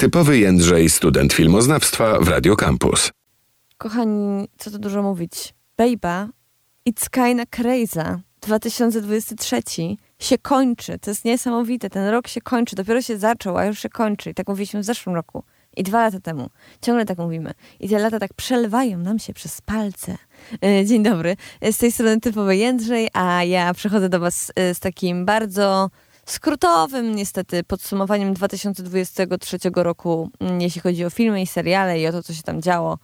Typowy Jędrzej, student filmoznawstwa w Radio Campus. Kochani, co tu dużo mówić. Baby, it's kinda crazy. 2023 się kończy. To jest niesamowite. Ten rok się kończy. Dopiero się zaczął, a już się kończy. I tak mówiliśmy w zeszłym roku. I dwa lata temu. Ciągle tak mówimy. I te lata tak przelewają nam się przez palce. E, dzień dobry. Z tej strony typowy Jędrzej, a ja przychodzę do Was e, z takim bardzo skrótowym niestety podsumowaniem 2023 roku, mm, jeśli chodzi o filmy i seriale i o to, co się tam działo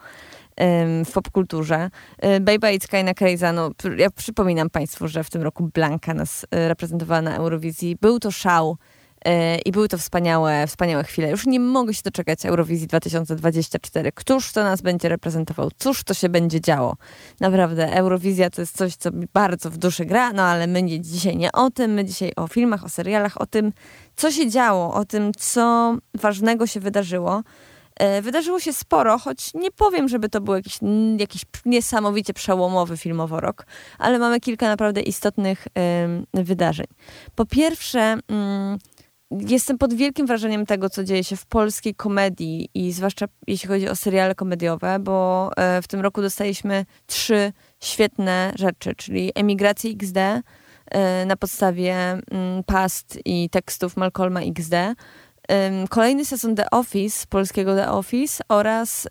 w popkulturze. E, Baby It's Kinda Crazy, no, ja przypominam Państwu, że w tym roku Blanka nas reprezentowała na Eurowizji. Był to szał E, I były to wspaniałe, wspaniałe chwile. Już nie mogę się doczekać Eurowizji 2024. Któż to nas będzie reprezentował? Cóż to się będzie działo? Naprawdę, Eurowizja to jest coś, co mi bardzo w duszy gra, no ale my nie, dzisiaj nie o tym, my dzisiaj o filmach, o serialach, o tym, co się działo, o tym, co ważnego się wydarzyło. E, wydarzyło się sporo, choć nie powiem, żeby to był jakiś, jakiś niesamowicie przełomowy filmowo rok, ale mamy kilka naprawdę istotnych wydarzeń. Po pierwsze, mm, jestem pod wielkim wrażeniem tego, co dzieje się w polskiej komedii i zwłaszcza jeśli chodzi o seriale komediowe, bo e, w tym roku dostaliśmy trzy świetne rzeczy, czyli Emigrację XD e, na podstawie mm, past i tekstów Malcolma XD, Kolejny sezon The Office, polskiego The Office oraz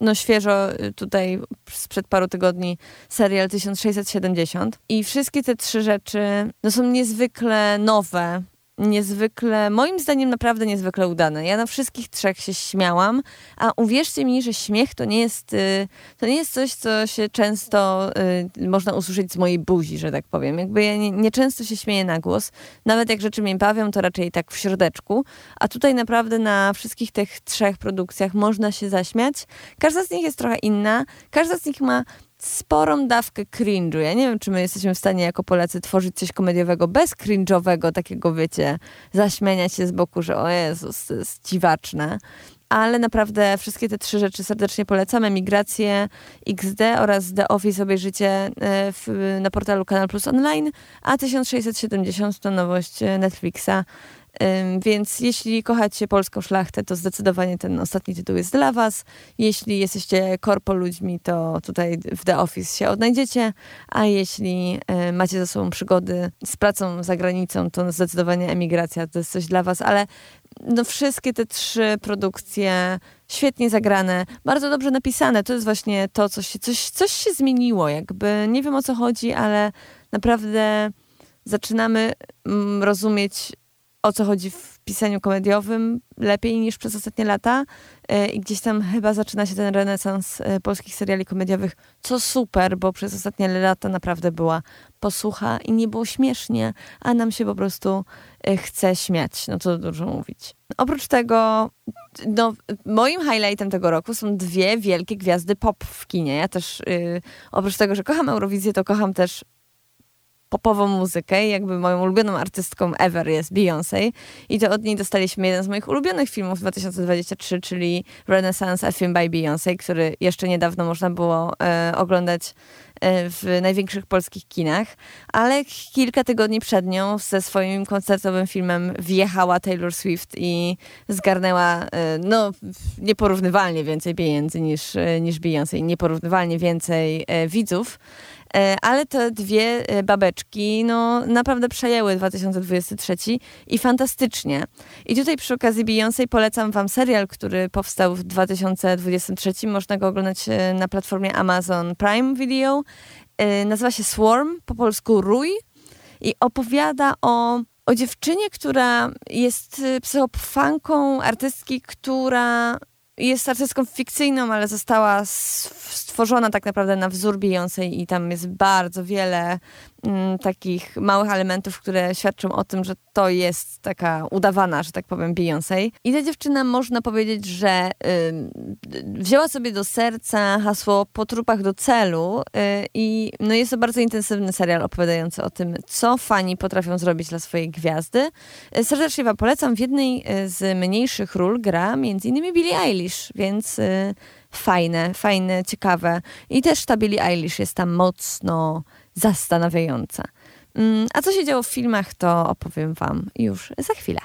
no świeżo y, tutaj sprzed paru tygodni serial 1670. I wszystkie te trzy rzeczy no, są niezwykle nowe, niezwykle, moim zdaniem naprawdę niezwykle udane. Ja na wszystkich trzech się śmiałam, a uwierzcie mi, że śmiech to nie jest, y, to nie jest coś, co się często y, można usłyszeć z mojej buzi, że tak powiem. Jakby ja nie, nie często się śmieję na głos. Nawet jak rzeczy mnie bawią, to raczej tak w środeczku. A tutaj naprawdę na wszystkich tych trzech produkcjach można się zaśmiać. Każda z nich jest trochę inna. Każda z nich ma sporą dawkę cringe'u. Ja nie wiem, czy my jesteśmy w stanie jako Polacy tworzyć coś komediowego bez cringe'owego, takiego wiecie, zaśmiania się z boku, że o Jezus, to jest dziwaczne. Ale naprawdę wszystkie te trzy rzeczy serdecznie polecam. Emigrację XD oraz The Office obejrzycie e, w, na portalu Kanal Plus Online, a 1670 to nowość Netflixa. Więc jeśli kochacie polską szlachtę, to zdecydowanie ten ostatni tytuł jest dla was. Jeśli jesteście korpo ludźmi, to tutaj w The Office się odnajdziecie, a jeśli macie ze sobą przygody z pracą za granicą, to zdecydowanie emigracja to jest coś dla was, ale no wszystkie te trzy produkcje świetnie zagrane, bardzo dobrze napisane. To jest właśnie to, co się, coś, coś się zmieniło. Jakby nie wiem o co chodzi, ale naprawdę zaczynamy mm, rozumieć o co chodzi w pisaniu komediowym lepiej niż przez ostatnie lata e, i gdzieś tam chyba zaczyna się ten renesans e, polskich seriali komediowych, co super, bo przez ostatnie lata naprawdę była posłucha i nie było śmiesznie, a nam się po prostu e, chce śmiać, no co dużo mówić. Oprócz tego, no, moim highlightem tego roku są dwie wielkie gwiazdy pop w kinie. Ja też, yy, oprócz tego, że kocham Eurowizję, to kocham też popową muzykę i jakby moją ulubioną artystką ever jest Beyoncé i to od niej dostaliśmy jeden z moich ulubionych filmów 2023, czyli Renaissance A Film by Beyoncé, który jeszcze niedawno można było e, oglądać e, w największych polskich kinach, ale kilka tygodni przed nią ze swoim koncertowym filmem wjechała Taylor Swift i zgarnęła e, no, nieporównywalnie więcej pieniędzy niż, e, niż Beyoncé, nieporównywalnie więcej widzów. E, ale te dwie e, babeczki no, naprawdę przejęły 2023 i fantastycznie. I tutaj przy okazji Beyoncé polecam wam serial, który powstał w 2023. Można go oglądać e, na platformie Amazon Prime Video. Nazywa się Swarm, po polsku Rój i opowiada o o dziewczynie, która jest psychopanką artystki, która jest artystką fikcyjną, ale została stworzona tak naprawdę na wzór Beyoncé i tam jest bardzo wiele mm, takich małych elementów, które świadczą o tym, że to jest taka udawana, że tak powiem, Beyoncé. I ta dziewczyna można powiedzieć, że y, wzięła sobie do serca hasło po trupach do celu y, i no jest to bardzo intensywny serial opowiadający o tym, co fani potrafią zrobić dla swojej gwiazdy. Y, serdecznie wam polecam. W jednej y, z mniejszych ról gra innymi Billie Eilish, więc y, fajne, fajne, ciekawe. I też ta Billie Eilish jest tam mocno zastanawiająca. Mm, a co się działo w filmach, to opowiem wam już za chwilę.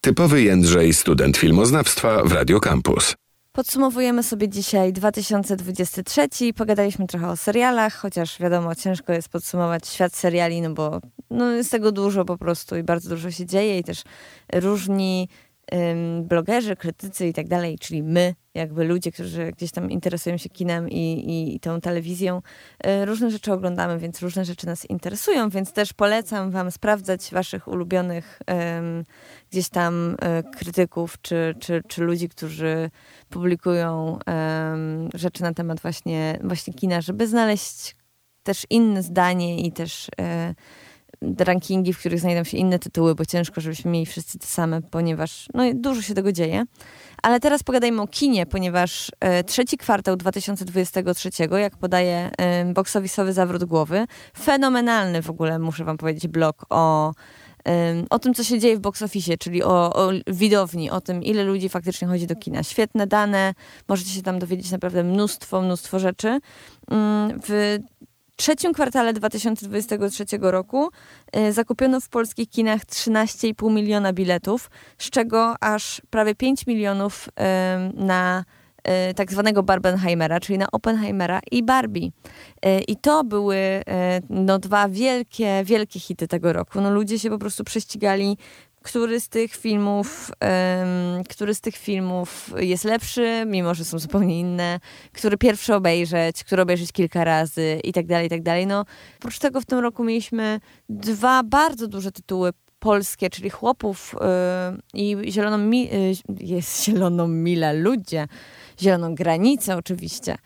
Typowy Jędrzej, student filmoznawstwa w Radio Campus. Podsumowujemy sobie dzisiaj 2023. Pogadaliśmy trochę o serialach, chociaż wiadomo, ciężko jest podsumować świat seriali, no bo no jest tego dużo po prostu i bardzo dużo się dzieje i też różni blogerzy, krytycy i tak dalej, czyli my, jakby ludzie, którzy gdzieś tam interesują się kinem i, i, tą telewizją, y, różne rzeczy oglądamy, więc różne rzeczy nas interesują, więc też polecam wam sprawdzać waszych ulubionych um, gdzieś tam um, krytyków, czy, czy, czy ludzi, którzy publikują um, rzeczy na temat właśnie, właśnie kina, żeby znaleźć też inne zdanie i też e, rankingi, w których znajdą się inne tytuły, bo ciężko, żebyśmy mieli wszyscy te same, ponieważ no, dużo się tego dzieje. Ale teraz pogadajmy o kinie, ponieważ e, trzeci kwartał 2023, jak podaje e, box office'owy zawrót głowy, fenomenalny w ogóle, muszę wam powiedzieć, blog o o tym, co się dzieje w box czyli o, o, widowni, o tym, ile ludzi faktycznie chodzi do kina. Świetne dane, możecie się tam dowiedzieć naprawdę mnóstwo, mnóstwo rzeczy. Mm, w trzecim kwartale 2023 roku y, zakupiono w polskich kinach 13,5 miliona biletów, z czego aż prawie 5 milionów y, na y, tak zwanego Barbenheimera, czyli na Oppenheimera i Barbie. I to były no, dwa wielkie, wielkie hity tego roku. No, ludzie się po prostu prześcigali który z tych filmów, um, który z tych filmów jest lepszy, mimo że są zupełnie inne, który pierwszy obejrzeć, który obejrzeć kilka razy i tak dalej, i tak dalej. No, oprócz tego w tym roku mieliśmy dwa bardzo duże tytuły polskie, czyli Chłopów yy, i Zieloną, mi, yy, jest Zieloną Milę, ludzie, Zieloną Granicę oczywiście,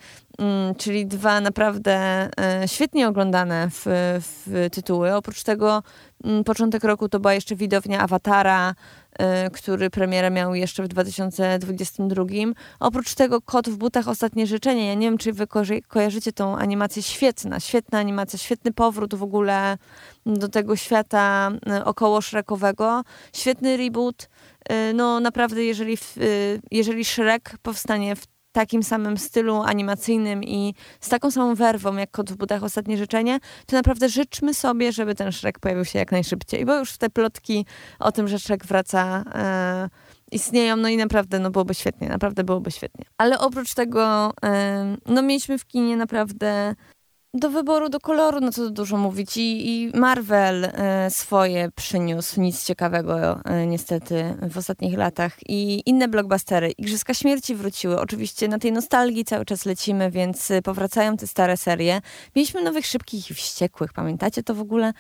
czyli dwa naprawdę e, świetnie oglądane w, w tytuły. Oprócz tego mm, początek roku to była jeszcze widownia Awatara, e, który premierę miał jeszcze w 2022. Oprócz tego Kot w butach Ostatnie Życzenie. Ja nie wiem, czy wy kojarzycie tą animację. Świetna, świetna animacja, świetny powrót w ogóle do tego świata e, około szrekowego. Świetny reboot. No naprawdę, jeżeli, jeżeli Shrek powstanie w takim samym stylu animacyjnym i z taką samą werwą jak Kot w butach Ostatnie Życzenie, to naprawdę życzmy sobie, żeby ten Shrek pojawił się jak najszybciej, bo już te plotki o tym, że Shrek wraca e, istnieją, no i naprawdę no byłoby świetnie, naprawdę byłoby świetnie. Ale oprócz tego e, no mieliśmy w kinie naprawdę do wyboru, do koloru, no co dużo mówić. I, i Marvel e, swoje przyniósł, nic ciekawego e, niestety w ostatnich latach. I inne blockbustery. Igrzyska Śmierci wróciły. Oczywiście na tej nostalgii cały czas lecimy, więc e, powracają te stare serie. Mieliśmy nowych Szybkich i Wściekłych, pamiętacie to w ogóle?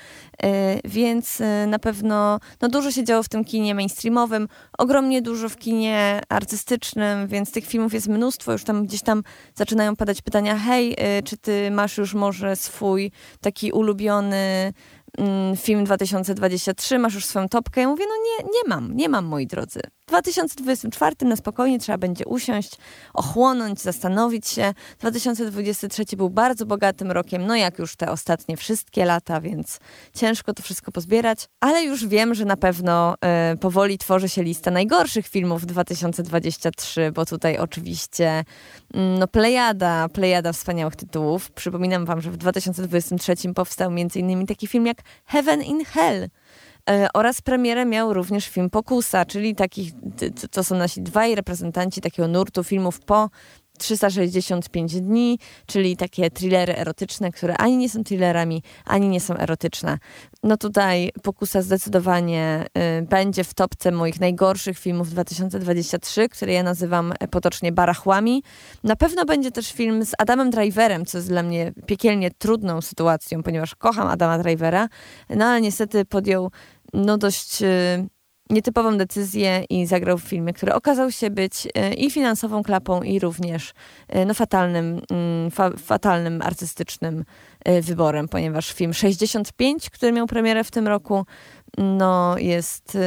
E, więc e, na pewno no dużo się działo w tym kinie mainstreamowym, ogromnie dużo w kinie artystycznym, więc tych filmów jest mnóstwo. Już tam gdzieś tam zaczynają padać pytania, hej, e, czy ty masz już może swój taki ulubiony mm, film 2023, masz już swoją topkę. Ja mówię, no nie, nie mam, nie mam, moi drodzy. 2024 na spokojnie trzeba będzie usiąść, ochłonąć, zastanowić się. 2023 był bardzo bogatym rokiem, no jak już te ostatnie wszystkie lata, więc ciężko to wszystko pozbierać, ale już wiem, że na pewno y, powoli tworzy się lista najgorszych filmów 2023, bo tutaj oczywiście y, no plejada, plejada wspaniałych tytułów. Przypominam wam, że w 2023 powstał m.in. taki film jak Heaven in Hell, oraz premierę miał również film Pokusa, czyli takich, to są nasi dwaj reprezentanci takiego nurtu filmów po 365 dni, czyli takie thrillery erotyczne, które ani nie są thrillerami, ani nie są erotyczne. No tutaj Pokusa zdecydowanie y, będzie w topce moich najgorszych filmów 2023, które ja nazywam potocznie barachłami. Na pewno będzie też film z Adamem Driverem, co jest dla mnie piekielnie trudną sytuacją, ponieważ kocham Adama Drivera, no ale niestety podjął no dość... Y, nietypową decyzję i zagrał w filmie, który okazał się być e, i finansową klapą, i również e, no, fatalnym, mm, fa fatalnym artystycznym e, wyborem, ponieważ film 65, który miał premierę w tym roku, no, jest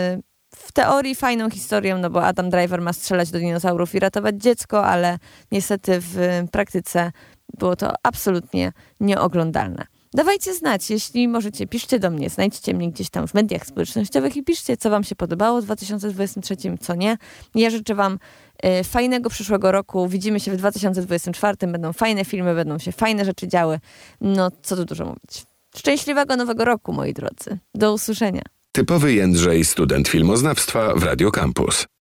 w teorii fajną historią, no bo Adam Driver ma strzelać do dinozaurów i ratować dziecko, ale niestety w praktyce było to absolutnie nieoglądalne. Dawajcie znać, jeśli możecie, piszcie do mnie, znajdźcie mnie gdzieś tam w mediach społecznościowych i piszcie, co wam się podobało w 2023, co nie. Ja życzę wam y, fajnego przyszłego roku. Widzimy się w 2024, będą fajne filmy, będą się fajne rzeczy działy. No, co tu dużo mówić. Szczęśliwego nowego roku, moi drodzy. Do usłyszenia. Typowy Jędrzej, student filmoznawstwa w Radio Campus.